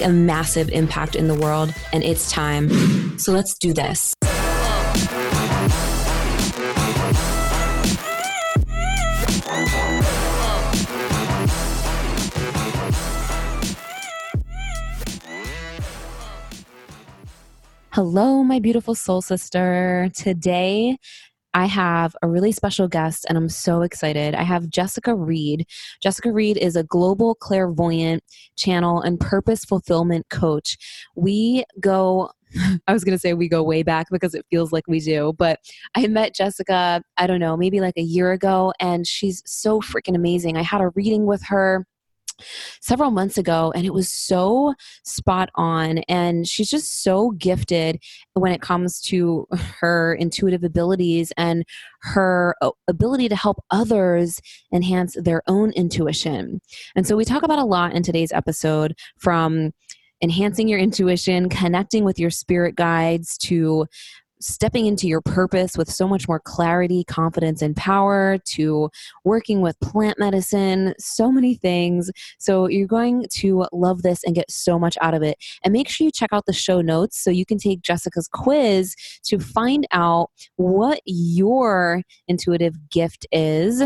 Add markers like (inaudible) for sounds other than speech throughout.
a massive impact in the world, and it's time. So let's do this. Hello, my beautiful soul sister. Today, I have a really special guest and I'm so excited. I have Jessica Reed. Jessica Reed is a global clairvoyant channel and purpose fulfillment coach. We go (laughs) I was going to say we go way back because it feels like we do, but I met Jessica, I don't know, maybe like a year ago, and she's so freaking amazing. I had a reading with her several months ago and it was so spot on and she's just so gifted when it comes to her intuitive abilities and her ability to help others enhance their own intuition. And so we talk about a lot in today's episode from enhancing your intuition connecting with your spirit guides to stepping into your purpose with so much more clarity, confidence, and power, to working with plant medicine, so many things. So you're going to love this and get so much out of it. And make sure you check out the show notes so you can take Jessica's quiz to find out what your intuitive gift is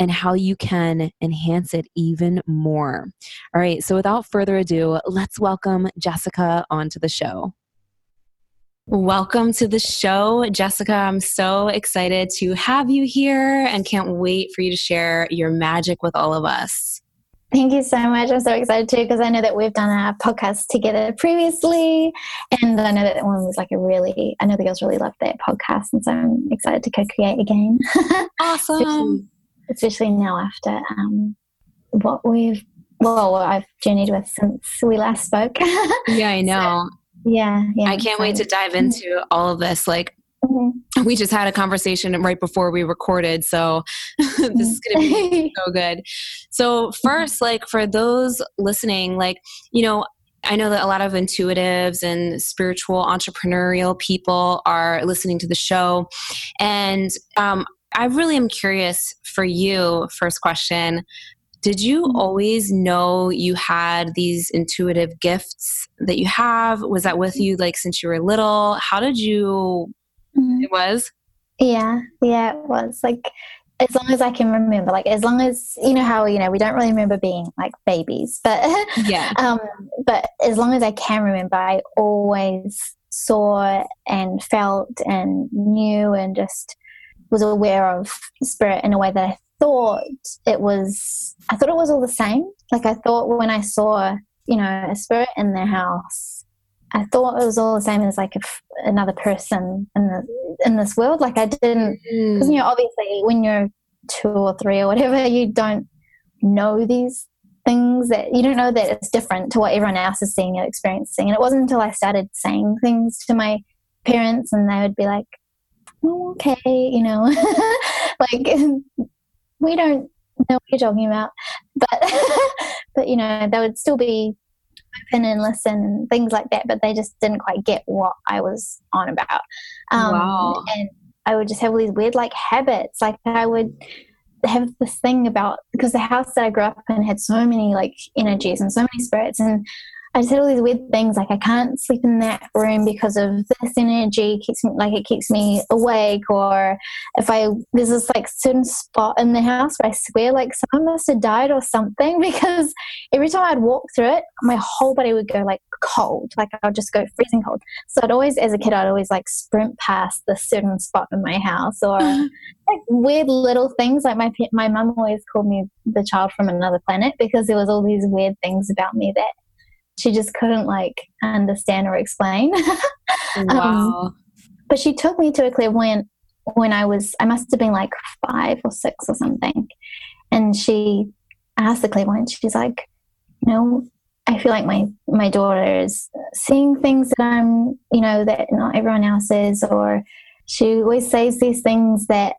and how you can enhance it even more. All right, so without further ado, let's welcome Jessica onto the show. Welcome to the show, Jessica. I'm so excited to have you here and can't wait for you to share your magic with all of us. Thank you so much. I'm so excited too because I know that we've done a podcast together previously, and I know that one was like a really. I know the girls really loved that podcast, and so I'm excited to co-create again. (laughs) Awesome, especially, especially, now after um, what we've well, what I've journeyed with since we last spoke. (laughs) yeah, I know. Yeah, yeah. I can't wait to dive into all of this. Like, mm-hmm. we just had a conversation right before we recorded, so (laughs) this is going to be so good. So, mm-hmm. first, like for those listening, like you know, I know that a lot of intuitives and spiritual entrepreneurial people are listening to the show, and um, I really am curious for you. First question did you mm-hmm. always know you had these intuitive gifts that you have? Was that with you like since you were little? How did you? Mm-hmm. It was. Yeah, yeah, it was like as long as I can remember, like as long as you know how you know we don't really remember being like babies, but (laughs) yeah, um, but as long as I can remember, I always saw and felt and knew and just was aware of spirit in a way that I thought it was I thought it was all the same. Like I thought when I saw, you know, a spirit in their house, I thought it was all the same as like if another person in the in this world. Like I didn't because mm. you know obviously when you're two or three or whatever, you don't know these things that you don't know that it's different to what everyone else is seeing and experiencing. And it wasn't until I started saying things to my parents and they would be like, oh, okay, you know, (laughs) like we don't know what you're talking about. But, (laughs) but you know, they would still be open and listen and things like that, but they just didn't quite get what I was on about. Um, wow. And I would just have all these weird like habits. Like I would have this thing about because the house that I grew up in had so many like energies and so many spirits and I just had all these weird things like I can't sleep in that room because of this energy keeps me like it keeps me awake or if I there's this like certain spot in the house where I swear like someone must have died or something (laughs) because every time I'd walk through it my whole body would go like cold like I'd just go freezing cold. So I'd always as a kid I'd always like sprint past this certain spot in my house or (laughs) like weird little things like my my mum always called me the child from another planet because there was all these weird things about me that she just couldn't like understand or explain. (laughs) Um, wow. Um, but she took me to a clairvoyant when I was, I must have been like five or six or something. And she asked the clairvoyant, she's like, you know, I feel like my my daughter is seeing things that I'm, you know, that not everyone else is, or she always says these things that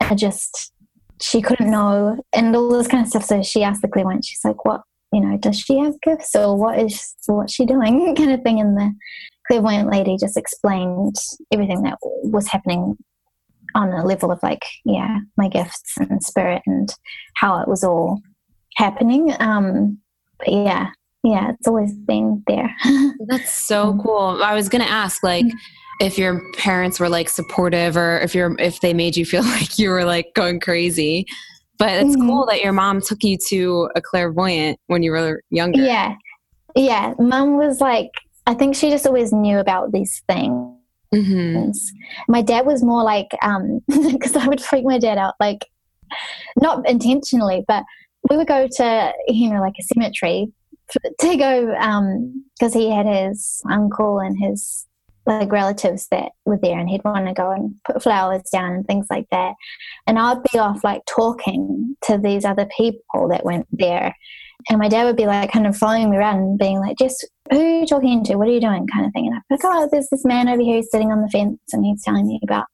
are just she couldn't know, and all this kind of stuff. So she asked the clairvoyant, she's like, "What, you know, does she have gifts, or what is what's she doing?" (laughs) kind of thing. And the clairvoyant lady just explained everything that was happening on a level of like, yeah, my gifts and spirit and how it was all happening. Um, but yeah, yeah, it's always been there. (laughs) That's so cool. I was gonna ask, like, if your parents were like supportive, or if you're if they made you feel (laughs) like you were like going crazy. But it's mm-hmm. cool that your mom took you to a clairvoyant when you were younger. Yeah, yeah. Mom was like, I think she just always knew about these things. Mm-hmm. My dad was more like, because um, (laughs) I would freak my dad out, like not intentionally, but we would go to you know like a cemetery to go because um, he had his uncle and his like relatives that were there and he'd want to go and put flowers down and things like that and i'd be off like talking to these other people that went there and my dad would be like kind of following me around and being like just who are you talking to what are you doing kind of thing and i'd be like oh there's this man over here sitting on the fence and he's telling me about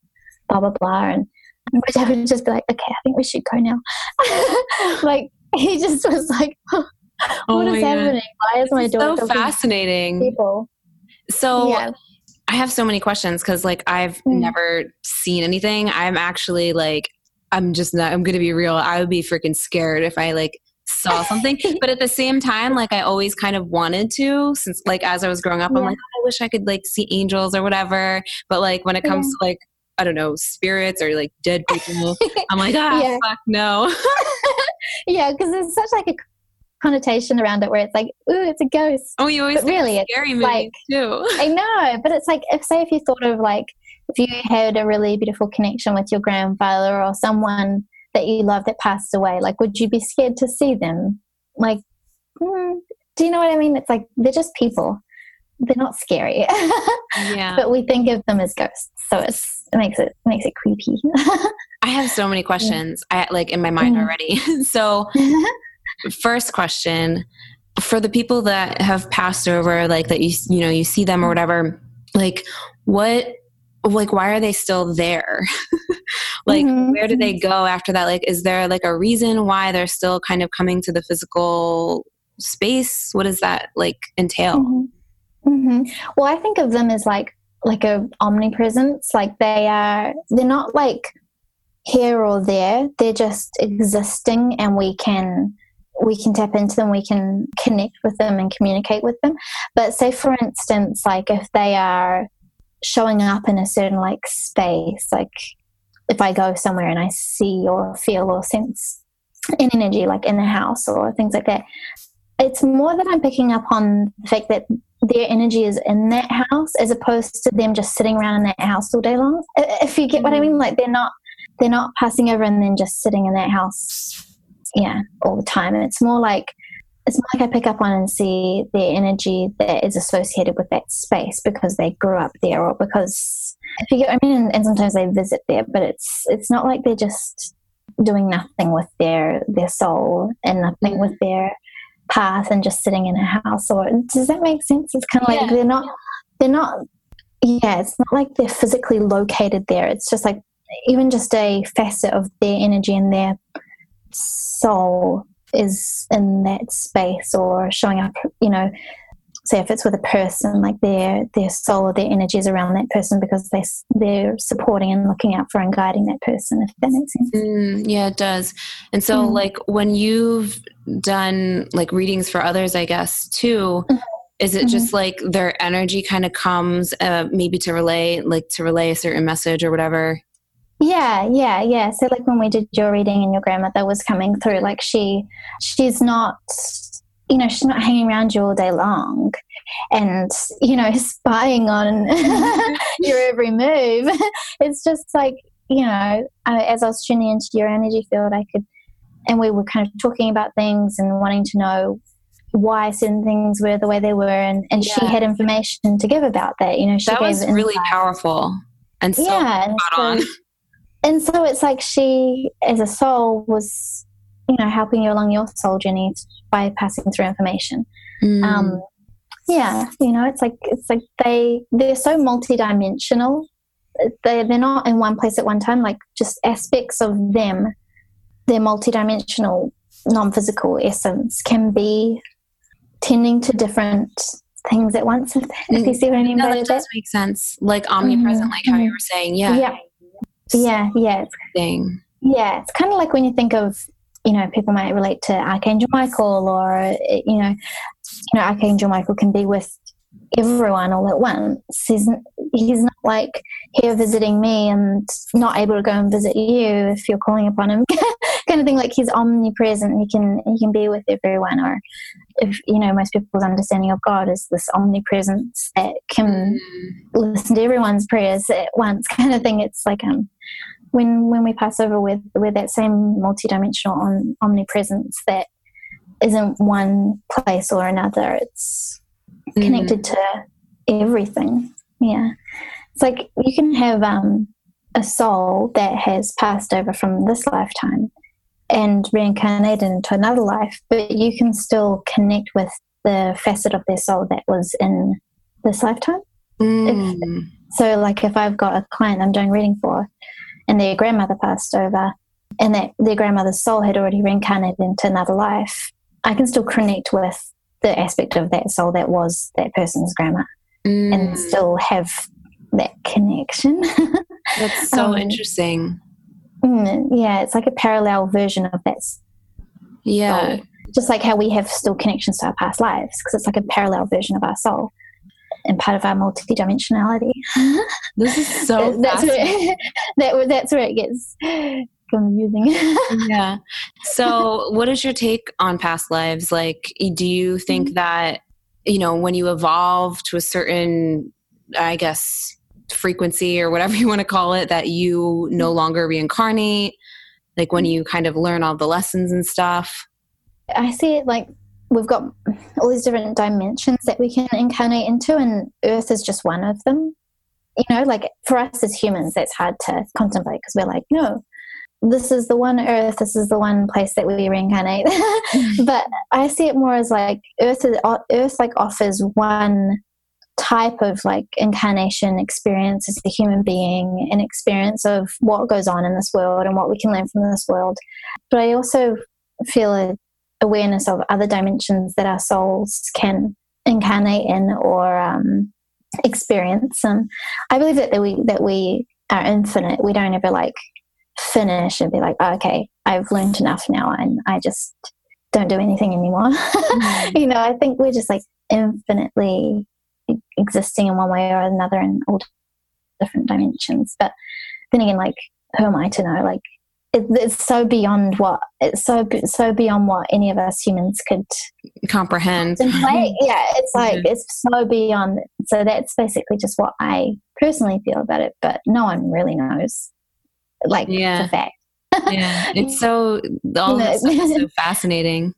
blah blah blah and my dad would just be like okay i think we should go now (laughs) like he just was like (laughs) oh what is happening? God. Why is my door so fascinating? People. So yeah. I have so many questions because like I've mm. never seen anything. I'm actually like I'm just not I'm gonna be real. I would be freaking scared if I like saw (laughs) something. but at the same time, like I always kind of wanted to, since like as I was growing up, yeah. I'm like, I wish I could like see angels or whatever. But like when it comes yeah. to like I don't know, spirits or like dead people, (laughs) I'm like, ah, yeah. fuck no. (laughs) yeah, because it's such like a connotation around it where it's like, ooh, it's a ghost. Oh, you always but really it's scary like, too. (laughs) I know, but it's like if say if you thought of like if you had a really beautiful connection with your grandfather or someone that you love that passed away, like would you be scared to see them? Like, mm, do you know what I mean? It's like they're just people. They're not scary. (laughs) yeah. But we think of them as ghosts, so it's it makes it, it makes it creepy. (laughs) I have so many questions. I like in my mind mm. already. so first question for the people that have passed over like that you you know you see them or whatever like what like why are they still there (laughs) like mm-hmm. where do they go after that like is there like a reason why they're still kind of coming to the physical space what does that like entail mm-hmm. Mm-hmm. well i think of them as like like a omnipresence like they are they're not like here or there they're just existing and we can we can tap into them, we can connect with them and communicate with them. But say, for instance, like if they are showing up in a certain like space, like if I go somewhere and I see or feel or sense an energy, like in the house or things like that, it's more that I'm picking up on the fact that their energy is in that house as opposed to them just sitting around in that house all day long. If you get what I mm. mean, like they're not they're not passing over and then just sitting in that house yeah all the time. And it's more like it's more like I pick up on and see the energy that is associated with that space because they grew up there or because if you get I mean and, and sometimes they visit there but it's it's not like they're just doing nothing with their their soul and nothing with their path and just sitting in a house or does that make sense? It's kind of like they're not they're not yeah it's not like they're physically located there. It's just like even just a facet of their energy and their soul is in that space or showing up, you know, say if it's with a person, like their their soul or their energy is around that person because they they're supporting and looking out for and guiding that person. If that makes sense. Mm, yeah, it does. And so, mm. like when you've done like readings for others, I guess too. Mm-hmm. Is it mm-hmm. just like their energy kind of comes, uh, maybe to relay, like to relay a certain message or whatever? Yeah, yeah, yeah. So like when we did your reading and your grandmother was coming through, like she she's not you know, she's not hanging around you all day long and, you know, (laughs) spying on (laughs) your every move. (laughs) it's just like, you know, as I was tuning into your energy field, I could, and we were kind of talking about things and wanting to know why certain things were the way they were. And, and yeah. she had information to give about that. You know, she that was really powerful and so yeah, and so, on. And so it's like she, as a soul, was you know helping you along your soul journey by passing through information. Mm. Um, yeah, you know, it's like it's like they they're so multidimensional. They they're not in one place at one time. Like just aspects of them, their multidimensional, non-physical essence can be tending to different things at once. If, if you see what I mean no, by that that. does make sense. Like omnipresent, Mhm, like how you were saying. Yeah. Yeah, yeah, yeah. It's Thing. Yeah, it's kind of like when you think of, you know, people might relate to Archangel Michael, or eh, you know, you know, Archangel Michael can be with everyone all at once. He's he's not like here visiting me and not able to go and visit you if you're calling upon him, (laughs) kind of thing. Like he's omnipresent. He can he can be with everyone, or if you know, most people's understanding of God is this omnipresence that can Mm. listen to everyone's prayers at once (laughs) kind of thing it's like um when when we pass over with with that same multidimensional om- omnipresence that isn't one place or another it's Mm. connected to everything yeah it's like you can have um a soul that has passed over from this lifetime and reincarnated into another life but you can still connect with the facet of their soul that was in this lifetime Mm. so, like, if I've got a client I'm doing reading for, and their grandmother passed over, and that their grandmother's soul had already reincarnated into another life, I can still connect with the aspect of that soul that was that person's grandma, Mm. and still have that connection. (laughs) That's so um, interesting. Mm, yeah, it's like a parallel version of that. Yeah. soul. Just like how we have still connections to our past lives, because it's like a parallel version of our soul and part of our multidimensionality. (laughs) This is so that's where it, (laughs) that, that's where it gets confusing. (laughs) yeah. So, what is your take on past lives? Like, do you think that, you know, when you evolve to a certain, I guess, frequency or whatever (laughs) you want to call it, that you no mm-hmm. longer reincarnate? Like, when you kind of learn all the lessons and stuff? I see it like we've got all these different dimensions that we can incarnate into, and Earth is just one of them. You know, like for us as humans, that's hard to contemplate because we're like, no, this is the one Earth, this is the one place that we reincarnate. (laughs) Mm-hmm. but I see it more as like Earth is Earth like offers one type of like incarnation experience as a human being, an experience of what goes on in this world and what we can learn from this world. But I also feel a awareness of other dimensions that our souls can incarnate in or um, experience. And I believe that, that we that we are infinite. We don't ever like finish and be like, oh, okay, I've learned enough now, and I just don't do anything anymore. (laughs) you know, I think we're just like infinitely existing in one way or another in all different dimensions. But then again, like, who am I to know? Like, it, it's so beyond what it's so so beyond what any of us humans could Comprehend. (laughs) contemplate. yeah, it's like Mhm. it's so beyond. So that's basically just what I personally feel about it, but no one really knows. Like Yeah. for fact. yeah. (laughs) It's so, all You this stuff is so (laughs) fascinating.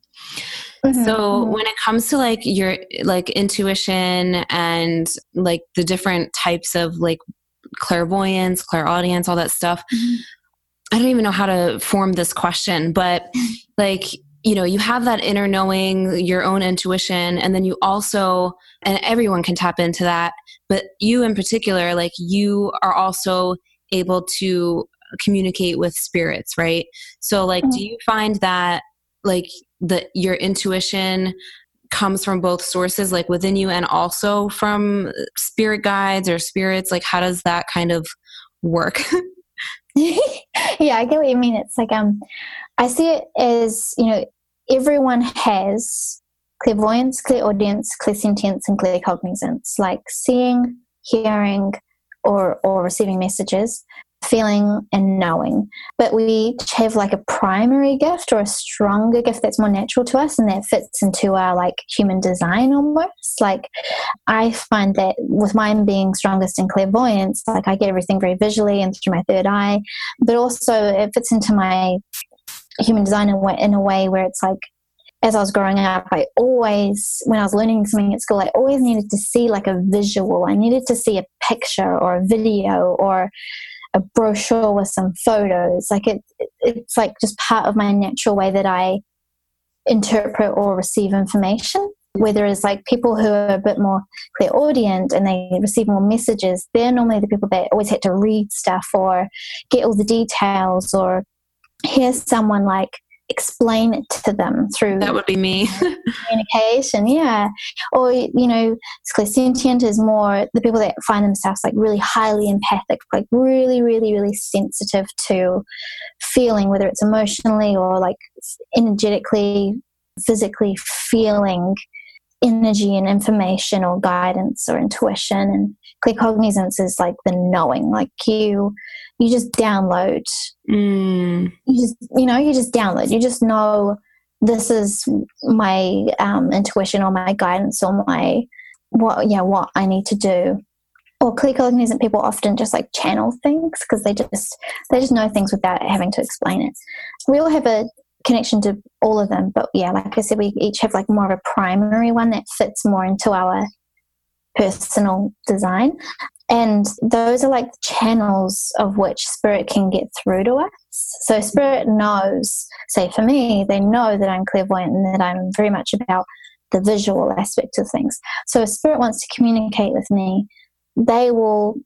Mhm, So mhm. when it comes to like your like intuition and like the different types of like clairvoyance, clairaudience, all that stuff, Mhm. I don't even know how to form this question, but (laughs) like you know, you have that inner knowing, your own intuition, and then you also and everyone can tap into that, but you in particular, like you are also able to communicate with spirits, right? So like do you find that like the your intuition comes from both sources like within you and also from spirit guides or spirits like how does that kind of work (laughs) (laughs) yeah, I get what you mean. It's like um, I see it as you know, everyone has clairvoyance, clairaudience, clairsentience, and claircognizance. Like seeing, hearing, or or receiving messages, feeling, and knowing. But we have like a primary gift or a stronger gift that's more natural to us, and that fits into our like human design almost. Like I find that with mine being strongest in clairvoyance, like I get everything very visually and through my third eye, but also it fits into my human design in a way where it's like as I was growing up, I always, when I was learning something at school, I always needed to see like a visual. I needed to see a picture or a video or a brochure with some photos. Like it, it's like just part of my natural way that I interpret or receive information. Whether it's like people who are a bit more clairaudient and they receive more messages, they're normally the people that always had to read stuff or get all the details or hear someone like explain it to them through that would be me. (laughs) communication yeah. Or you know clairsentient is more the people that find themselves like really highly empathic like really really really sensitive to feeling whether it's emotionally or like energetically physically feeling energy and information or guidance or intuition. And claircognizance is like the knowing. Like you you just download mm. you just you know you just download you just know this is my um, intuition or my guidance or my what yeah what i need to do or claircognizant people often just like channel things because they just they just know things without having to explain it we all have a connection to all of them. But yeah, like I said, we each have like more of a primary one that fits more into our personal design. And those are like channels of which spirit can get through to us. So spirit knows, say for me, they know that I'm clairvoyant and that I'm very much about the visual aspect of things. So if spirit wants to communicate with me, they will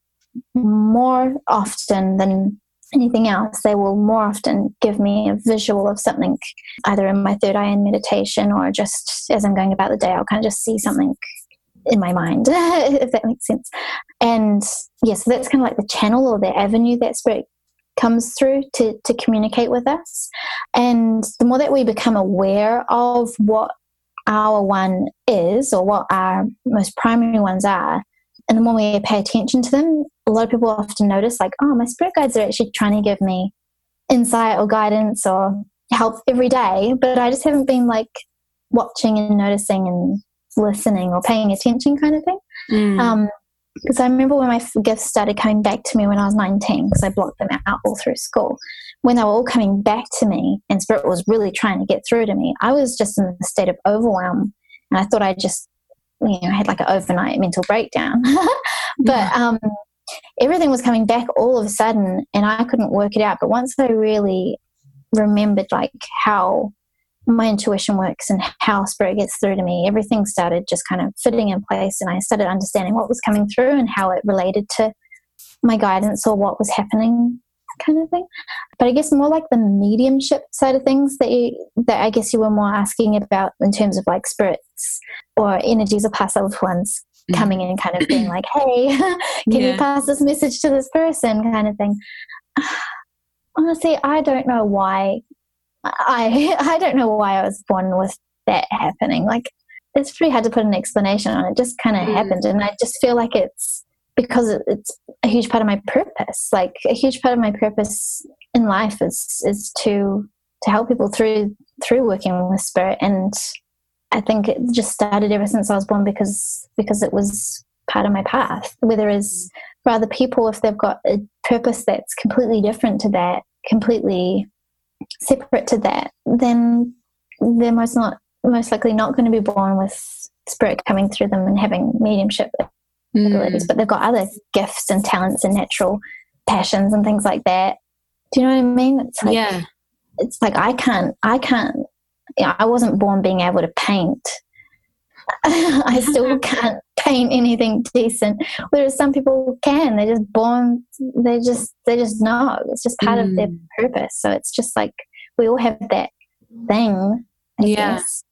more often than anything else, they will more often give me a visual of something, either in my third eye in meditation or just as I'm going about the day, I'll kind of just see something in my mind, (laughs) if that makes sense. And yes, yeah, so that's kind of like the channel or the avenue that spirit comes through to, to communicate with us. And the more that we become aware of what our one is or what our most primary ones are, and the more we pay attention to them, a lot of people often notice, like, oh, my spirit guides are actually trying to give me insight or guidance or help every day, but I just haven't been like watching and noticing and listening or paying attention kind of thing. Mm. Um, because I remember when my gifts started coming back to me when I was 19, because I blocked them out all through school. When they were all coming back to me and spirit was really trying to get through to me, I was just in a state of overwhelm. And I thought I just you know, I had like an overnight mental breakdown. (laughs) but um, everything was coming back all of a sudden, and I couldn't work it out. But once I really remembered like how my intuition works and how spirit gets through to me, everything started just kind of fitting in place, and I started understanding what was coming through and how it related to my guidance or what was happening kind of thing. But I guess more like the mediumship side of things that you that I guess you were more asking about in terms of like spirits or energies or past loved ones mm. coming in and kind of being like, (clears throat) hey, (laughs) can yeah. you pass this message to this person kind of thing. (sighs) Honestly, I don't know why I (laughs) I don't know why I was born with that happening. Like it's pretty hard to put an explanation on it. just kind of mm. happened and I just feel like it's because it's a huge part of my purpose. Like a huge part of my purpose in life is is to to help people through through working with spirit and I think it just started ever since I was born because because it was part of my path. Whether as for other people, if they've got a purpose that's completely different to that, completely separate to that, then they're most not most likely not going to be born with spirit coming through them and having mediumship mm. abilities, but they've got other gifts and talents and natural passions and things like that. Do you know what I mean? It's like, yeah. It's like I can't, I can't, you know, I wasn't born being able to paint. (laughs) I still (laughs) can't paint anything decent. Whereas some people can. They're just born. They just they just know. It's just part mm. of their mm. purpose. So it's just like we all have that thing. I yeah. Guess.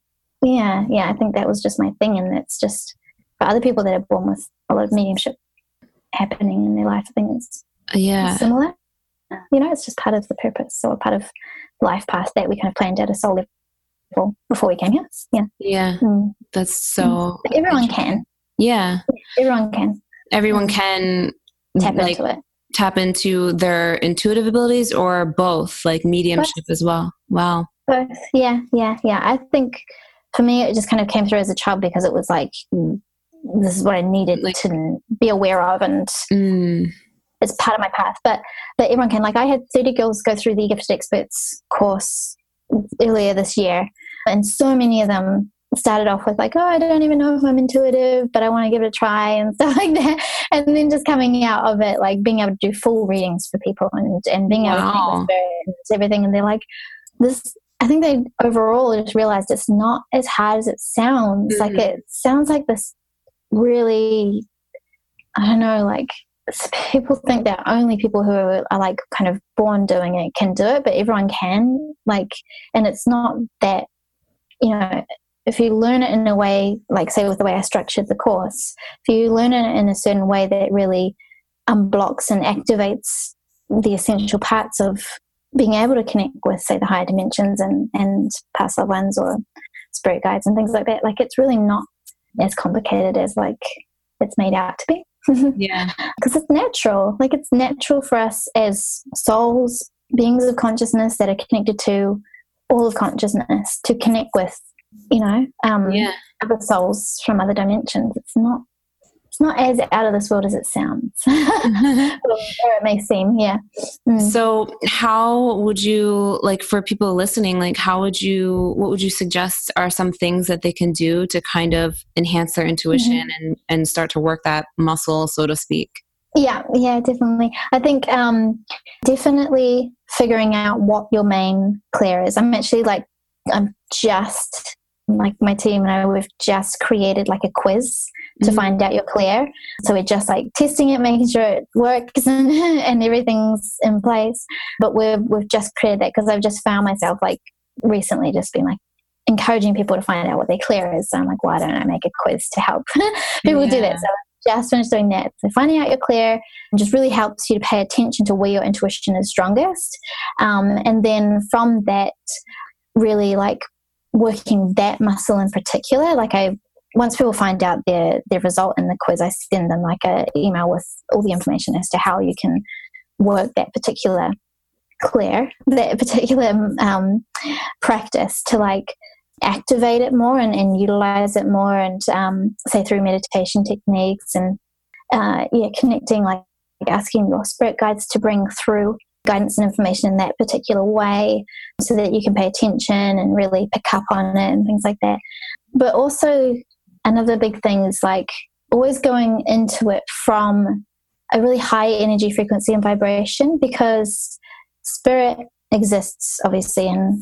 Yeah. Yeah. I think that was just my thing, and it's just for other people that are born with a lot of mediumship happening in their life. I think it's yeah similar. You know, it's just part of the purpose or part of life path that we kind of planned at a soul level before we came here. Yeah. Yeah. Mm. That's so. But everyone can. Yeah. Everyone can. Everyone can tap like, into it. Tap into their intuitive abilities or both, like mediumship both. as well. Wow. Both. Yeah. Yeah. Yeah. I think for me, it just kind of came through as a child because it was like this is what I needed like, to be aware of, and mm. it's part of my path. But but everyone can. Like I had thirty girls go through the gifted experts course earlier this year, And so many of them started off with like, oh, I don't even know if I'm intuitive, but I want to give it a try and (laughs) stuff like that. And then just coming out of it, like being able to do full readings for people and, and being able wow. to experience everything. And they're like, this, I think they overall just realized it's not as hard as it sounds. Mm-hmm. Like it sounds like this really, I don't know, like people think that only people who are, are like kind of born doing it can do it, but everyone can. Like, and it's not that, you know, if you learn it in a way, like say with the way I structured the course, if you learn it in a certain way that really unblocks and activates the essential parts of being able to connect with, say, the higher dimensions and, and past loved ones or spirit guides and things like that, like it's really not as complicated as like it's made out to be. (laughs) yeah. Because it's natural. Like it's natural for us as souls, beings of consciousness that are connected to all of consciousness to connect with you know, um, yeah. other souls from other dimensions. It's not it's not as out of this world as it sounds, (laughs) (laughs) or it may seem. Yeah. Mm. So, how would you like for people listening? Like, how would you? What would you suggest are some things that they can do to kind of enhance their intuition mm-hmm. and and start to work that muscle, so to speak? Yeah, yeah, definitely. I think um, definitely figuring out what your main clear is. I'm actually like I'm just like my team and I, we've just created like a quiz to mm-hmm. find out your clear. So we're just like testing it, making sure it works (laughs) and, and everything's in place. But we've we've just created that because I've just found myself like recently just being like encouraging people to find out what their clear is. So I'm like, why don't I make a quiz to help (laughs) people yeah. do that? So just finished doing that. So finding out your clear just really helps you to pay attention to where your intuition is strongest. Um, and then from that, really like working that muscle in particular. Like I once people find out their their result in the quiz, I send them like an email with all the information as to how you can work that particular clear that particular um, practice to like activate it more and, and utilize it more, and um, say through meditation techniques and uh, yeah, connecting like asking your spirit guides to bring through guidance and information in that particular way so that you can pay attention and really pick up on it and things like that. But also, another big thing is like always going into it from a really high energy frequency and vibration because spirit exists obviously in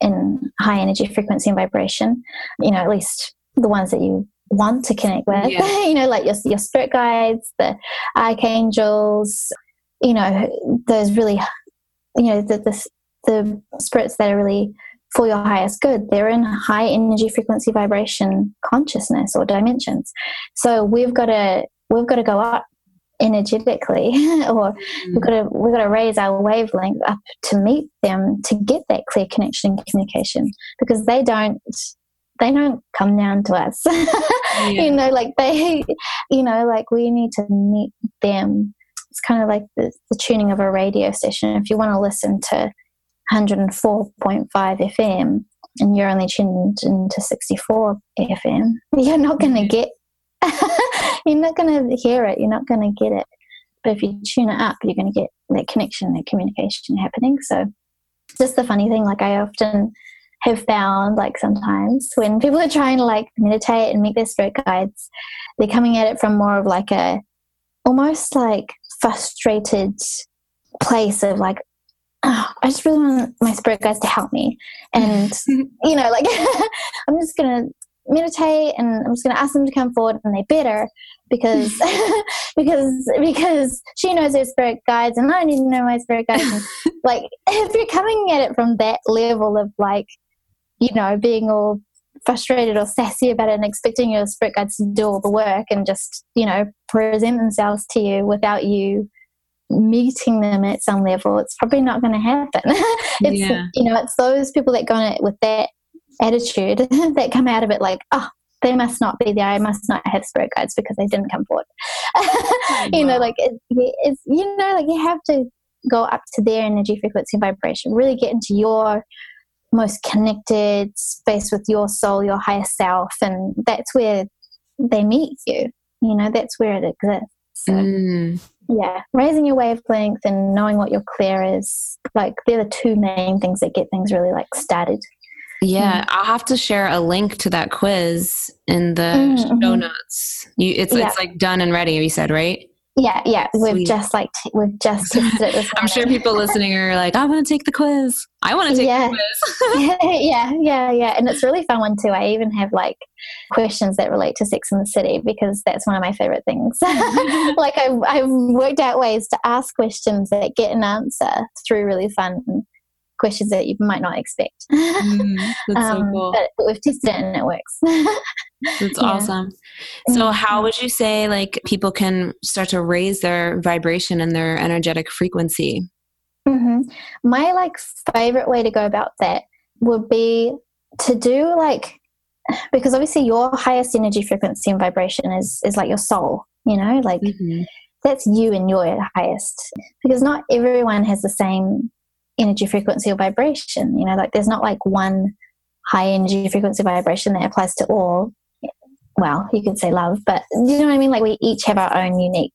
in high energy frequency and vibration you know at least the ones that you want to connect with yeah. (laughs) you know like your, your spirit guides the archangels you know those really you know the, the, the spirits that are really for your highest good they're in high energy frequency vibration consciousness or dimensions so we've got to we've got to go up energetically (laughs) or mm. we've got to we've got to raise our wavelength up to meet them to get that clear connection and communication because they don't they don't come down to us (laughs) yeah. you know like they you know like we need to meet them it's kind of like the, the tuning of a radio station. If you want to listen to 104.5 FM and you're only tuned into 64 FM, (laughs) you're not going to get, (laughs) you're not going to hear it. You're not going to get it. But if you tune it up, you're going to get that connection, that communication happening. So, just the funny thing, like I often have found, like sometimes when (laughs) people are trying to like meditate and meet their spirit guides, they're coming at it from more of like a almost like frustrated place of like, oh, I just really want my spirit guides to help me. And, (laughs) you know, like, I'm just going to meditate and I'm just going to ask them to come forward and they better because (laughs) (laughs) because because she knows her spirit guides and I need to know my spirit guides. And, (laughs) like if you're coming at it from that level of like you know being all frustrated or sassy about it and expecting your spirit guides to do all the work and just you know present themselves to you without you meeting them at some level, it's probably not going to happen. it's yeah. you know, it's those people that go in it with that attitude (laughs) that come out of it like, oh, they must not be there. I must not have spirit guides because they didn't come forward. (laughs) you know, like it, it's you know, like you have to go up to their energy frequency vibration, really get into your most connected space with your soul, your higher self, and that's where they meet you. You know, that's where it exists. So. Mm yeah raising your wavelength and knowing what your clear is like they're the two main things that get things really like started Yeah, I'll have to share a link to that quiz in the Mm, show mhm. notes. You, it's Yeah. it's like done and ready. You said right. Yeah, yeah. We've just like t- we've just (laughs) it I'm sure people listening are like, I want to take the quiz. I want to take Yeah. the quiz. (laughs) (laughs) yeah, yeah, yeah. And it's a really fun one too. I even have like questions that relate to Sex in the City because that's one of my favorite things. like I've, I've worked out ways to ask questions that get an answer through really fun questions that you might not expect. Mm, (laughs) that's so Um, cool. but, we've tested it and it works. (laughs) That's yeah. awesome. So, Mhm. how would you say like people can start to raise their vibration and their energetic frequency? hmm My like favorite way to go about that would be to do like (sighs) because obviously your highest energy frequency and vibration is is like your soul, you know, like Mm-hmm. that's you and your highest because not everyone has the same energy frequency or vibration, you know, like there's not like one high energy frequency vibration that applies to all. Well, you could say love, but you know what I mean? Like we each have our own unique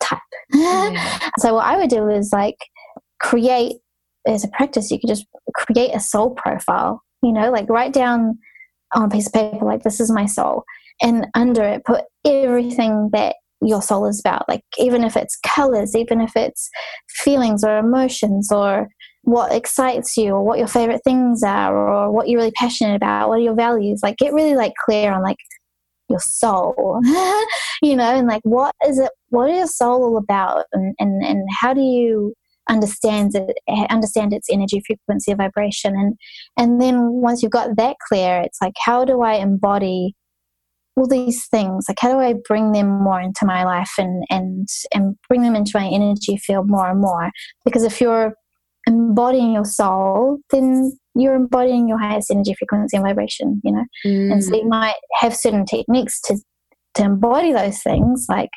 type. Mm. (laughs) So what I would do is like create as a practice, you could just create a soul profile, you know, like write down on a piece of paper, like this is my soul. And under it put everything that your soul is about. Like even if it's colors, even if it's feelings or emotions or what excites you or what your favorite things are or what you're really passionate about, what are your values. Like get really like clear on like your soul. (laughs) you know, and like what is it what is your soul all about and, and, and how do you understand it understand its energy frequency vibration and and then once you've got that clear it's like how do i embody all these things like how do i bring them more into my life and and and bring them into my energy field more and more? Because if you're embodying your soul then you're embodying your highest energy frequency and vibration you know? And so mm. you might have certain techniques to to embody those things like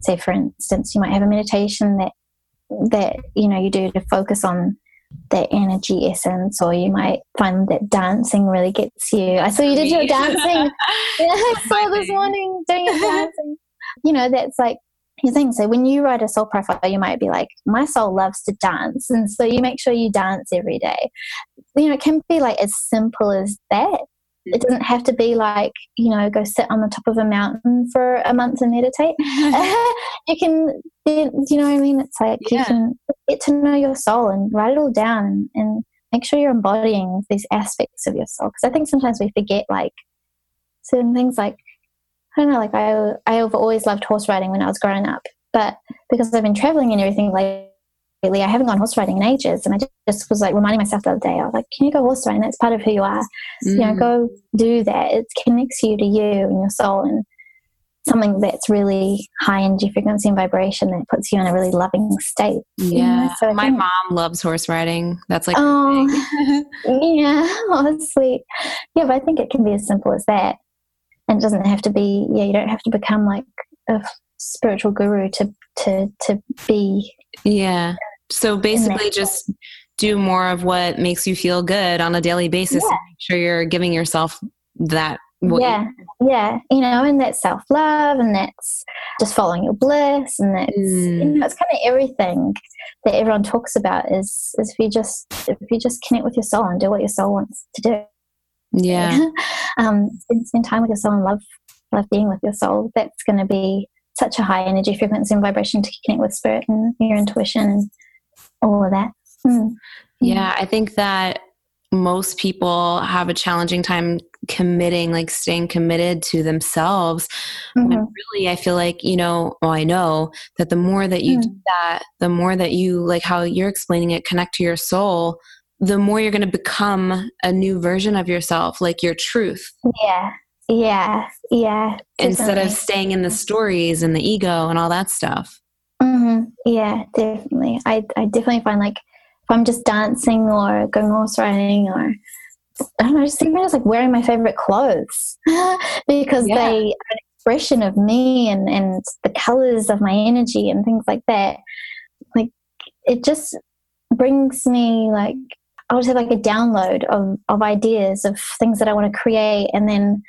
say for instance you might have a meditation that that you know you do to focus on that energy essence or you might find that dancing really gets you. I saw you did your dancing. (laughs) (laughs) Yeah, i saw this morning doing your (laughs) dancing. You know that's like your thing. So when you write a soul profile you might be like my soul loves to dance. And so you make sure you dance every day. You know it can be like as simple as that it doesn't have to be like you know go sit on the top of a mountain for a month and meditate. (laughs) (laughs) You can you know what i mean? It's like Yeah. you can get to know your soul and write it all down and, make sure you're embodying these aspects of your soul. Because i think sometimes we forget like certain things like i don't know like i i've always loved horse riding when i was growing up but because i've been traveling and everything lately i haven't gone horse riding in ages and i just was like reminding myself the other day i was like can you go horse riding that's part of who you are you know Mm. go do that it connects you to you and your soul and something that's really high energy frequency and vibration that puts you in a really loving state yeah. so My think- mom loves horse riding. That's like oh (laughs) (laughs) yeah oh sweet yeah but i think it can be as simple as that and it doesn't have to be yeah you don't have to become like a spiritual guru to to to be Yeah. So basically, just do more of what makes you feel good on a daily basis. Yeah. Make sure you're giving yourself that. What yeah yeah you know and that's self-love and that's just following your bliss and that's you Mm. know it's kind of everything that everyone talks about is is if you just if you just connect with your soul and do what your soul wants to do Yeah. (laughs) um spend, spend time with your soul and love love being with your soul that's going to be such a high energy frequency and vibration to connect with spirit and your intuition and all of that Mm. Yeah, I think that most people have a challenging time committing, like staying committed to themselves. When Mhm. really, I feel like, you know, well, I know that the more that you Mm. do that, the more that you, like how you're explaining it, connect to your soul, the more you're going to become a new version of yourself, like your truth, yeah yeah yeah instead of staying in the stories and the ego and all that stuff. Hmm Yeah, definitely. I, I definitely find like if I'm just dancing or going horse riding or I don't know, just even just like wearing my favorite clothes (laughs) because Yeah. they are an expression of me and, and the colors of my energy and things like that. Like it just brings me like I'll just have like a download of, of ideas of things that I want to create and then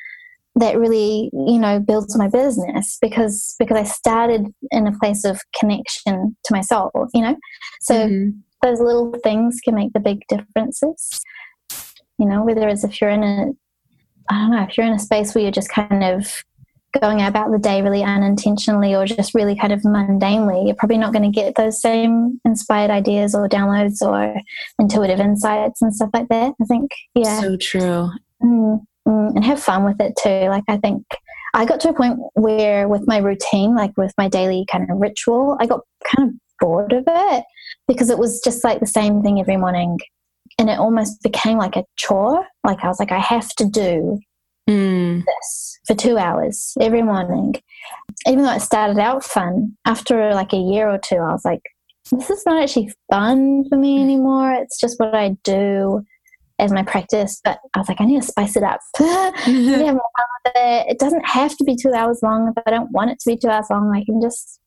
that really you know builds my business because because I started in a place of connection to my soul you know so Mhm. those little things can make the big differences you know, whether it's if you're in a, I don't know, if you're in a space where you're just kind of going about the day really unintentionally or just really kind of mundanely, you're probably not going to get those same inspired ideas or downloads or intuitive insights and stuff like that. I think, yeah. So true. Mm, and have fun with it too. Like, I think I got to a point where with my routine, like with my daily kind of ritual, I got kind of bored of it because it was just like the same thing every morning. And it almost became like a chore. Like I was like, I have to do Mm. this for two hours every morning. Even though it started out fun, after like a year or two, I was like, this is not actually fun for me anymore. It's just what I do as my practice. But I was like, I need to spice it up. (laughs) I need to have more fun with it. It doesn't have to be two hours long. If I don't want it to be two hours long, I can just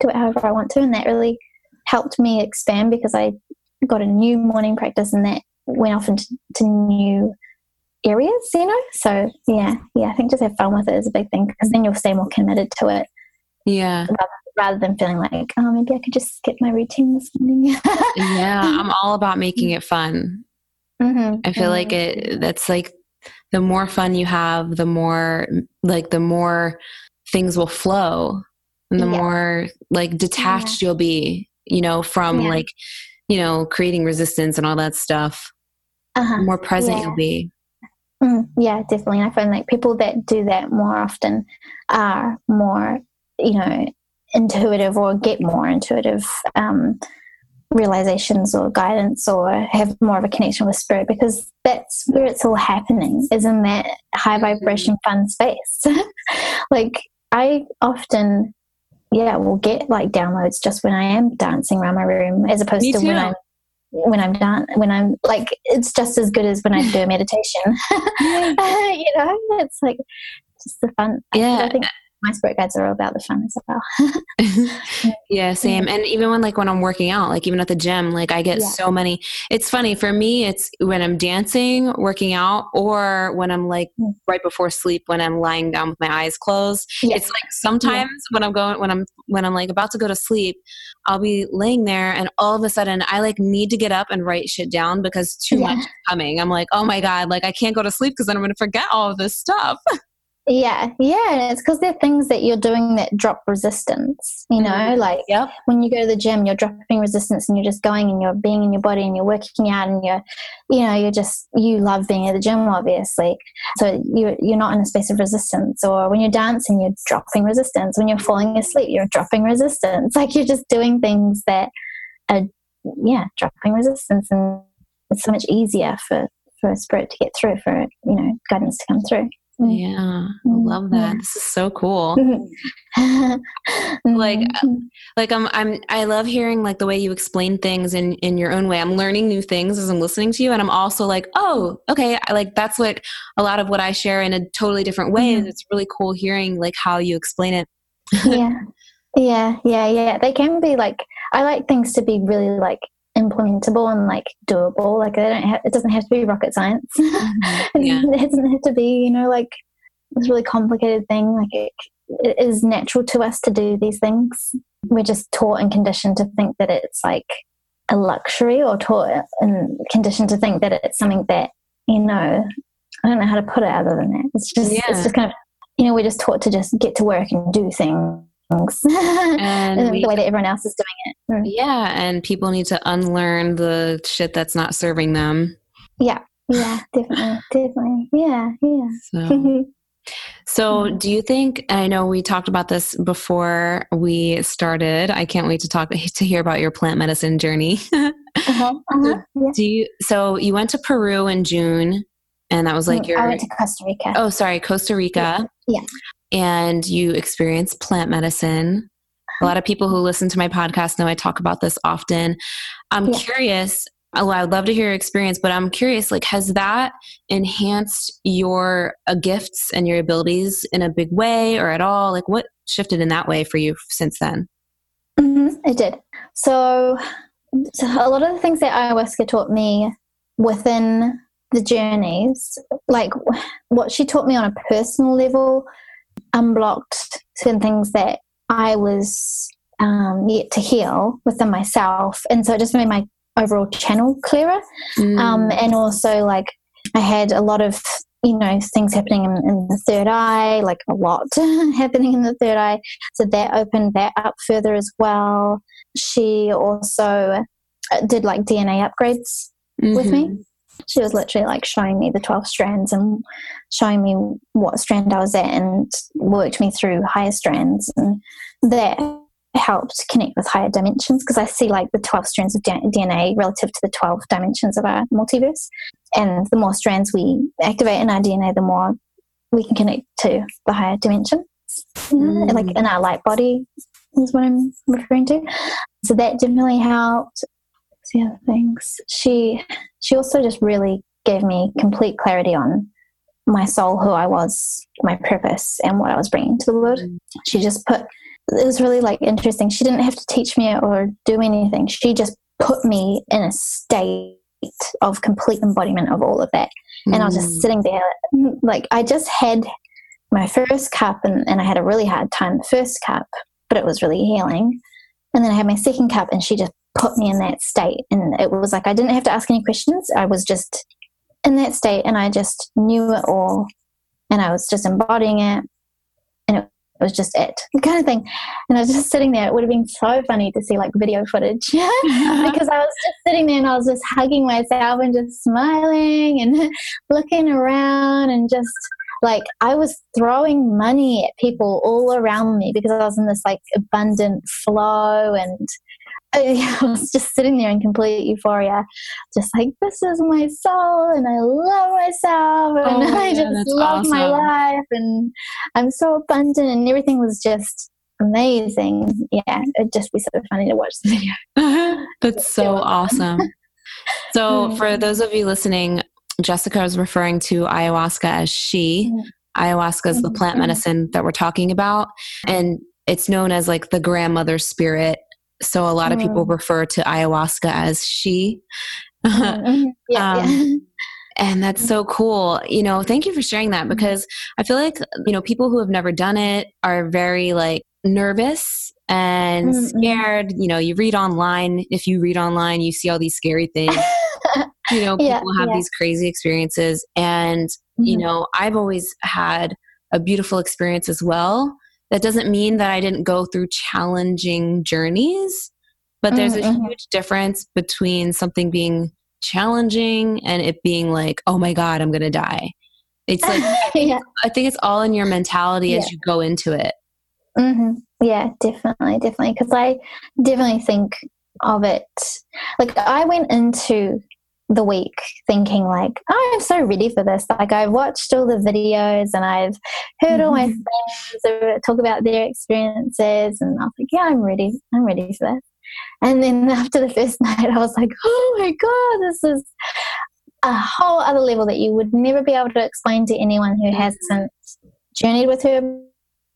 do it however I want to. And that really helped me expand because I got a new morning practice and that went off into to new areas, you know? So, yeah, yeah, I think just have fun with it is a big thing because then you'll stay more committed to it Yeah. rather, rather than feeling like, oh, maybe I could just skip my routine this morning. (laughs) Yeah. I'm all about making it fun. Mhm, I feel like mhm. it that's like the more fun you have, the more like the more things will flow and the Yeah. more like detached you'll be, you know, from Yeah. like, you know, creating resistance and all that stuff. Uh-huh. The more present Yeah. you'll be. Mm, yeah, definitely. I find like people that do that more often are more, you know, intuitive or get more intuitive um, realizations or guidance or have more of a connection with spirit because that's where it's all happening is in that high vibration mm. fun space. (laughs) like I often, yeah, will get like downloads just when I am dancing around my room as opposed Me to when. I'm when I'm done, when I'm like, it's just as good as when I do a (laughs) meditation. (laughs) you know, it's like just the fun. Yeah. I think my spirit guides are all about the fun as well. (laughs) (laughs) yeah, same. And even when like when I'm working out, like even at the gym, like I get Yeah. so many. It's funny for me. It's when I'm dancing, working out, or when I'm like Mm. right before sleep when I'm lying down with my eyes closed. Yeah. It's like sometimes when I'm going when I'm when I'm like about to go to sleep, I'll be laying there and all of a sudden I like need to get up and write shit down because too Yeah. much is coming. I'm like, oh my god, like I can't go to sleep because then I'm gonna forget all of this stuff. (laughs) Yeah, yeah, and it's because they're things that you're doing that drop resistance. You know, Mhm. like Yep. when you go to the gym, you're dropping resistance, and you're just going and you're being in your body and you're working out, and you're, you know, you're just you love being at the gym, obviously. So you you're not in a space of resistance. Or when you're dancing, you're dropping resistance. When you're falling asleep, you're dropping resistance. (laughs) Like you're just doing things that are, yeah, dropping resistance, and it's so much easier for for a spirit to get through, for you know, guidance to come through. Mm. Yeah, I Mm, love that. yeah. This is so cool. (laughs) Like, Mm. like I'm I'm I love hearing like the way you explain things in in your own way. I'm learning new things as I'm listening to you and I'm also like, "Oh, okay, I like that's what a lot of what I share in a totally different way and it's really cool hearing like how you explain it." yeah yeah yeah yeah they can be like i like things to be really like implementable and like doable. Like they don't have, it doesn't have to be rocket science. (laughs) Mm-hmm. Yeah. it doesn't have to be you know like this really complicated thing. Like it, it is natural to us to do these things. We're just taught and conditioned to think that it's like a luxury or taught and conditioned to think that it's something that you know i don't know how to put it other than that. It's just Yeah. it's just kind of you know we're just taught to just get to work and do things. (laughs) And the way that everyone else is doing it Yeah, and people need to unlearn the shit that's not serving them. yeah yeah definitely (sighs) definitely yeah yeah So (laughs) So, do you think? I know we talked about this before we started. I can't wait to talk (laughs) to hear about your plant medicine journey. (laughs) uh-huh, uh-huh, yeah. do you? So, you went to Peru in June, and that was like Mm, your. i went to costa rica oh, sorry, Costa Rica. Yeah. And you experienced plant medicine. A lot of people who listen to my podcast know I talk about this often. I'm Yeah. curious. Oh, I'd love to hear your experience, but I'm curious. Like, has that enhanced your uh, gifts and your abilities in a big way, or at all? Like, what shifted in that way for you since then? hmm it did. So, so a lot of the things that ayahuasca taught me within the journeys, like what she taught me on a personal level, unblocked certain things that I was um, yet to heal within myself, and so it just made my overall channel clearer. Um, Mm, and also like I had a lot of you know things happening in, in, the third eye like a lot (laughs) happening in the third eye so that opened that up further as well she also uh, did like dna upgrades mm-hmm. with me mm-hmm. She was literally like showing me the 12 strands and showing me what strand i was at and worked me through higher strands and that helped connect with higher dimensions because I see like the 12 strands of DNA relative to the 12 dimensions of our multiverse. And the more strands we activate in our DNA, the more we can connect to the higher dimension. Mm. Like in our light body is what I'm referring to. So that definitely helped. The other things. She she also just really gave me complete clarity on my soul, who I was, my purpose, and what I was bringing to the world. Mm. She just put it was really like interesting. She didn't have to teach me or do anything. She just put me in a state of complete embodiment of all of that. Mm. And I was just mm. sitting there, like I just had my first cup and, and I had a really hard time the first cup, but it was really healing. And then I had my second cup and she just put me in that state. And it was like I didn't have to ask any questions. I was just in that state and I just knew it all and I was just embodying it. And it was just it (laughs) kind of thing and i was just sitting there it would have been so funny to see like video footage (laughs) because i was just sitting there and i was just hugging myself and just smiling and (laughs) looking around and just like i was throwing money at people all around me because i was in this like abundant flow and (laughs) I, was just sitting there in complete euphoria, just like this is my soul, and I love myself, and oh, (laughs) I just love awesome. my life, and I'm so abundant, and everything was just amazing. Yeah, it'd just be so funny to watch the video. (laughs) that's so awesome. so, for mm. those of you listening, Jessica is referring to ayahuasca as she. Mm. Ayahuasca is the plant mm-hmm. medicine that we're talking about, and it's known as like the grandmother spirit so a lot of people mm. refer to ayahuasca as she. (laughs) Mm-hmm. yeah, um, yeah. (laughs) And that's so cool. You know, thank you for sharing that because I feel like, you know, people who have never done it are very like nervous and mm-hmm. scared. You know, you read online. If you read online, you see all these scary things. (laughs) you know, people yeah, have yeah. these crazy experiences. And, mm-hmm. you know, I've always had a beautiful experience as well that doesn't mean that I didn't go through challenging journeys, but there's mm-hmm. a huge difference between something being challenging and it being like, oh my God, I'm going to die. It's like, (laughs) yeah. I think it's all in your mentality yeah. as you go into it. Mm-hmm. Yeah, definitely, definitely. Because I definitely think of it like I went into the week thinking like oh, i'm so ready for this like i've watched all the videos and i've heard mm-hmm. all my mm-hmm. friends talk about their experiences and i was like yeah i'm ready i'm ready for this and then (laughs) after the first (laughs) night i was like oh my god this is a whole other level that you would never be able to explain to anyone who hasn't journeyed with her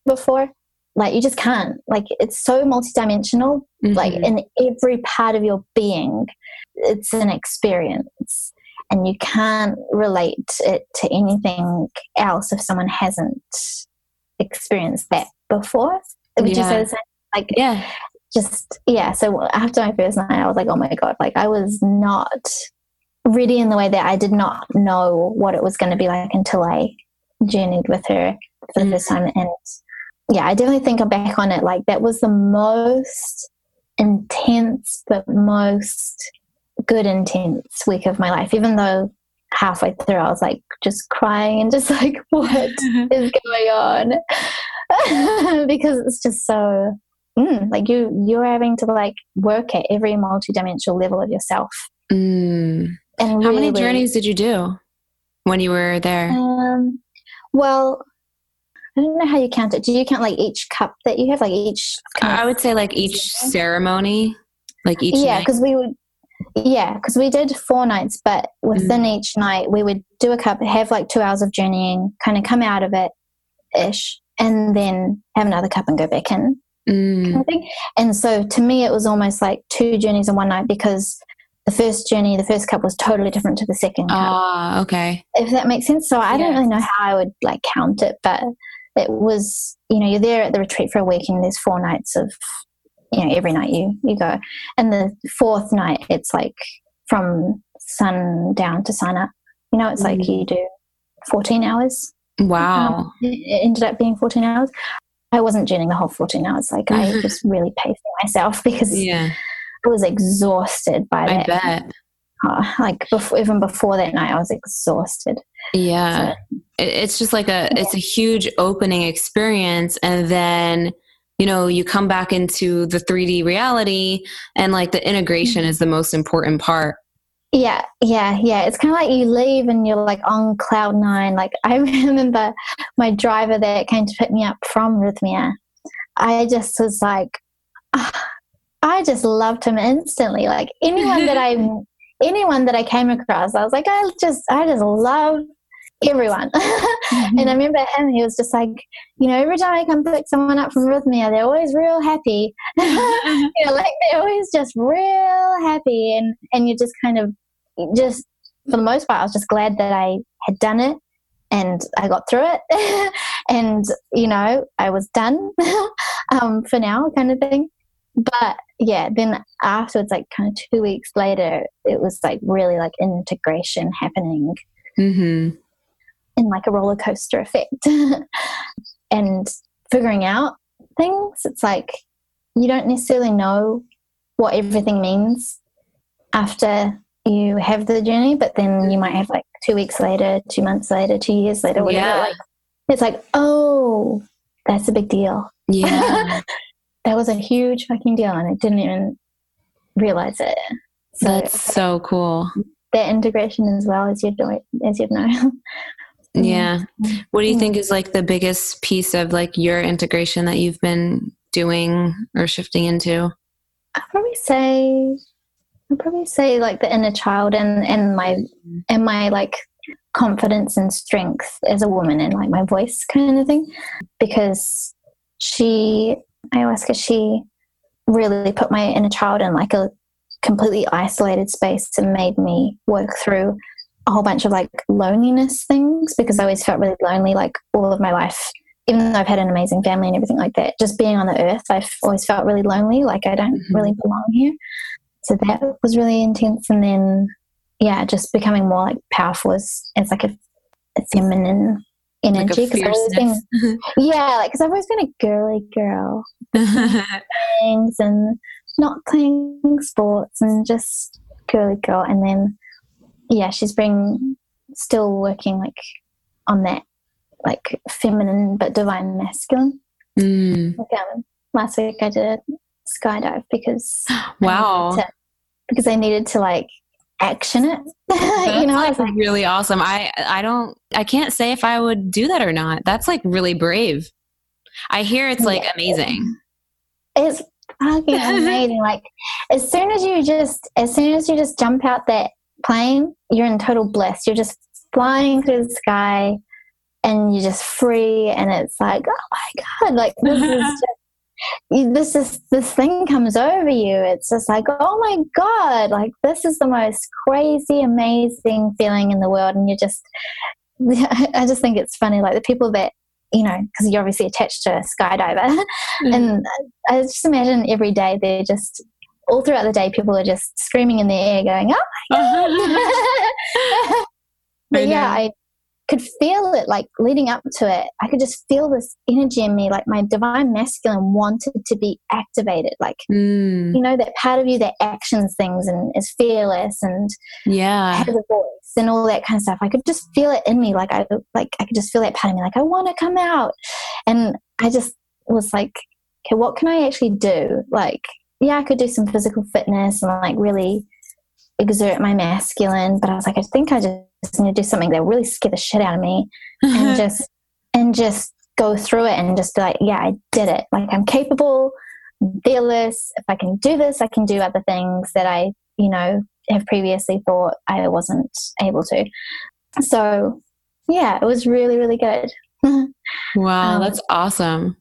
before like you just can't like it's so multidimensional mm-hmm. like in every part of your being it's an experience and you can't relate it to anything else if someone hasn't experienced that before. Would yeah. you say the same? Like, yeah, just yeah. So after my first night, I was like, oh my god, like I was not ready in the way that I did not know what it was going to be like until I journeyed with her for the mm first time. And yeah, I definitely think I'm back on it. Like that was the most intense but most good intense week of my life. Even though halfway through i was like just crying and just (laughs) like what (laughs) is going on? (laughs) Because it's just so mm, like you you're having to like work at every multidimensional level of yourself. Mm. and how really, many journeys did you do when you were there? Um, well I don't know how you count it. Do you count like each cup that you have, like each? I would say like each ceremony, like each. Yeah, because we would yeah, because we did four nights, but within mm. each night we would do a cup, have like two hours of journeying, kind of come out of it ish, and then have another cup and go back in. Mm. Kind of thing. And so to me, it was almost like two journeys in one night because the first journey, the first cup was totally different to the second cup. Ah, okay. If that makes sense. So I don't really know how I would like count it, but it was, you know, you're there at the retreat for a week and there's four nights of you know every night you you go and the fourth night it's like from sun down to sun up You know, it's mm. like you do 14 hours. Wow. Um, it ended up being 14 hours. I wasn't doing the whole 14 hours. Like I (laughs) just really paced myself (laughs) because yeah. I was exhausted by that. I bet. Uh, like before, even before that night, I was exhausted. Yeah. So, it's just like a, it's a huge opening experience. And then, you know, you come back into the 3D reality and like the integration is the most important part. Yeah, yeah, yeah. It's kind of like you leave and you're like on cloud nine. Like (laughs) I remember my driver that came to pick me up from Rythmia. I just was like, ah, I just loved him instantly. Like anyone that (laughs) I, anyone that I came across, I was like, I just, I just love everyone. (laughs) Mm-hmm. and I remember him, he was just like, you know, every time I come pick someone up from Rythmia, they're always real happy. (laughs) you know, like they're always just real happy. And, and you just kind of just, for the most part, I was just glad that I had done it and I got through it. (laughs) and, you know, I was done um, for now, kind of thing. But yeah, then afterwards, like kind of two weeks later, it was like really like integration happening. Mm-hmm. In like a roller coaster effect. (laughs) And figuring out things it's like you don't necessarily know what everything means after you have the journey but then you might have like two weeks later two months later two years later whatever. Yeah. like it's like oh that's a big deal. Yeah (laughs) that was a huge fucking deal and i didn't even realize it so that's so cool that integration as well as you'd know as you'd know (laughs) yeah. What do you think is like the biggest piece of like your integration that you've been doing or shifting into? I'd probably say I'd probably say like the inner child and, and my and my like confidence and strength as a woman and like my voice kind of thing. Because she ayahuasca she really put my inner child in like a completely isolated space and made me work through a whole bunch of like loneliness things because I always felt really lonely like all of my life. Even though I've had an amazing family and everything like that, just being on the earth, I've always felt really lonely, like I don't mm-hmm. really belong here. So that was really intense. And then, yeah, just becoming more like powerful as, as like a, a feminine energy. Like I've been, (laughs) yeah, like because I've always been a girly girl, things and not playing sports and just girly girl. And then yeah, she's been still working like on that like feminine but divine masculine. Mm. Like, um, last week I did a skydive because (gasps) wow, to, because I needed to like action it. (laughs) you know, like, like really awesome. I I don't I can't say if I would do that or not. That's like really brave. I hear it's like amazing. It's fucking amazing. (laughs) like as soon as you just as soon as you just jump out that plane, you're in total bliss. You're just flying through the sky and you're just free and it's like, oh my God, like this is (laughs) just this is this thing comes over you it's just like oh my god like this is the most crazy amazing feeling in the world and you just (laughs) i just think it's funny like the people that you know because you're obviously attached to a skydiver (laughs) mm. and i just imagine every day they're just all throughout the day, people are just screaming in the air, going, "Oh my (laughs) god!" but yeah, I could feel it like leading up to it. I could just feel this energy in me, like my divine masculine wanted to be activated. Like mm. you know that part of you that actions things and is fearless and yeah has a voice and all that kind of stuff. I could just feel it in me. Like I like I could just feel that part of me. Like I want to come out, and I just was like, okay, what can I actually do? Like yeah, I could do some physical fitness and like really exert my masculine, but I was like, I think I just need to do something that really scare the shit out of me and (laughs) just and just go through it and just be like, yeah, I did it. Like I'm capable, fearless. If I can do this, I can do other things that I, you know, have previously thought I wasn't able to. So yeah, it was really, really good. (laughs) wow, um, that's awesome.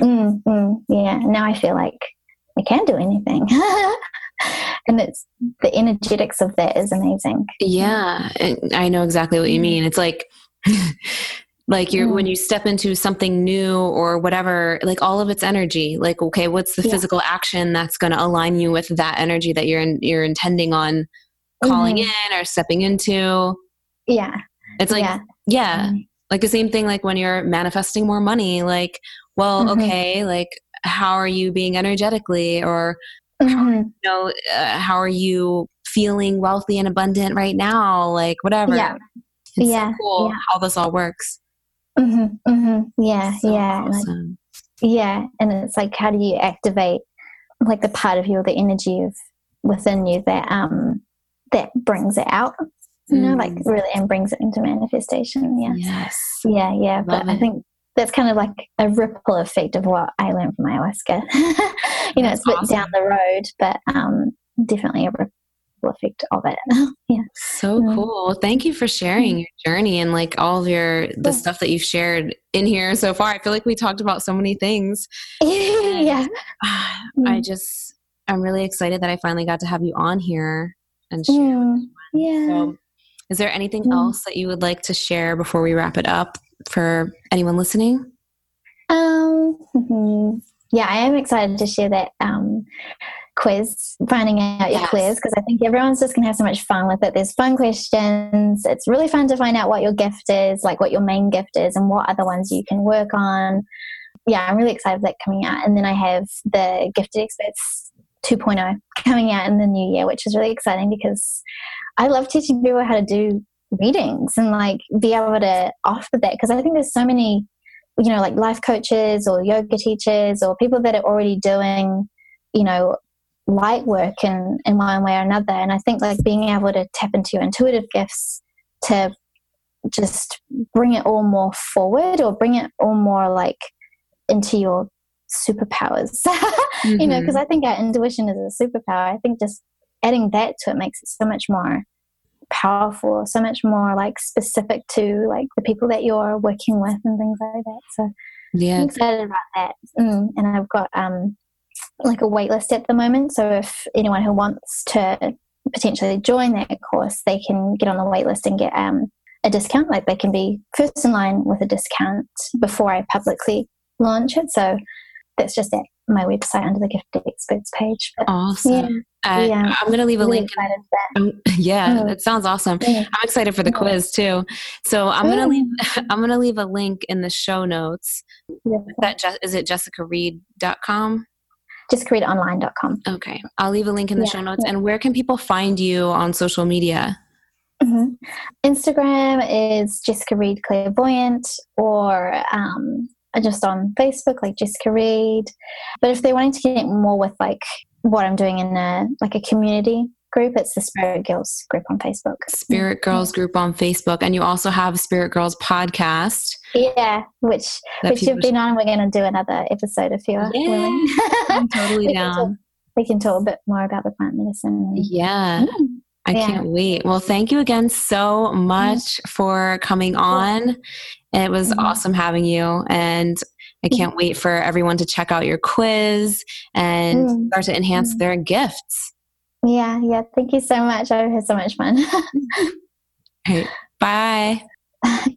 Mm, mm, yeah. Now I feel like I can't do anything. (laughs) and it's the energetics of that is amazing. Yeah, I know exactly what you mean. It's like (laughs) like you're mm. when you step into something new or whatever like all of its energy like okay what's the yeah. physical action that's going to align you with that energy that you're in, you're intending on calling mm-hmm. in or stepping into yeah. It's like, yeah. yeah, Mhm. like the same thing like when you're manifesting more money, like, well, Mhm. okay, like, how are you being energetically? Or, Mhm. you know, uh, how are you feeling wealthy and abundant right now? Like, whatever. Yeah. It's Yeah, so cool yeah. how this all works. Mhm. Mhm. Yeah. So yeah. Awesome. yeah. And it's like, how do you activate like the part of you or the energy of within you that um that brings it out? You know, like Mm. really and brings it into manifestation. Yeah. Yes. Yeah. Yeah. But Love I think that's kind of like a ripple effect of what I learned from ayahuasca. (laughs) you know, That's it's a bit awesome. down the road, but um definitely a ripple effect of it. (laughs) yeah. So Mm. cool. Thank you for sharing your journey and like all of your the Yeah. stuff that you've shared in here so far. I feel like we talked about so many things. (laughs) yeah. (sighs) I Mm. just I'm really excited that I finally got to have you on here and share. Mm. Yeah. So, is there anything Mm. else that you would like to share before we wrap it up for anyone listening? Um, (laughs) yeah, I am excited to share that um, quiz, finding out your Yes. quiz, because I think everyone's just going to have so much fun with it. There's fun questions. It's really fun to find out what your gift is, like what your main gift is, and what other ones you can work on. Yeah, I'm really excited for that coming out. And then I have the Gifted Experts 2.0 coming out in the new year, which is really exciting because I love teaching people how to do readings and like be able to offer that because I think there's so many you know, like life coaches or yoga teachers or people that are already doing, you know, light work in, in one way or another. And I think like being able to tap into your intuitive gifts to just bring it all more forward or bring it all more like into your superpowers, (laughs) you know, because mm-hmm. I think our intuition is a superpower. I think just adding that to it makes it so much more powerful, so much more like specific to like the people that you're working with and things like that. So I'm yeah. excited about that. Mm, and I've got um like a wait list at the moment. So if anyone who wants to potentially join that course, they can get on the wait list and get um a discount. Like they can be first in line with a discount before I publicly launch it. So that's just at my website under the Gifted Experts page. But Awesome. yeah, I, yeah. I'm going to leave a really link. um, (laughs) yeah, Mm. that sounds awesome. I'm excited for the quiz too. So I'm gonna Mm. leave. (laughs) I'm gonna leave a link in the show notes. Yeah. That Je- is it. JessicaReed.com. Just createonline.com. Okay, I'll leave a link in the Yeah, show notes. And where can people find you on social media? hmm Instagram is Jessica Reed Clairvoyant or um, just on Facebook, like Jessica Reed. But if they're wanting to connect more with like what I'm doing in a like a community group, it's the Spirit Girls group on Facebook. Spirit Girls group on Facebook, and you also have Spirit Girls podcast. Yeah, which which you've been on. We're going to do another episode if you're Yeah, willing. I'm totally (laughs) we, can talk, down. we can talk a bit more about the plant medicine. Yeah. Mm. I Yeah. can't wait. Well, thank you again so much for coming on. It was Mhm. awesome having you. And I can't wait for everyone to check out your quiz and Mm. start to enhance Mm. their gifts. Yeah, yeah. Thank you so much. I've had so much fun. (laughs) Okay. Bye. (laughs)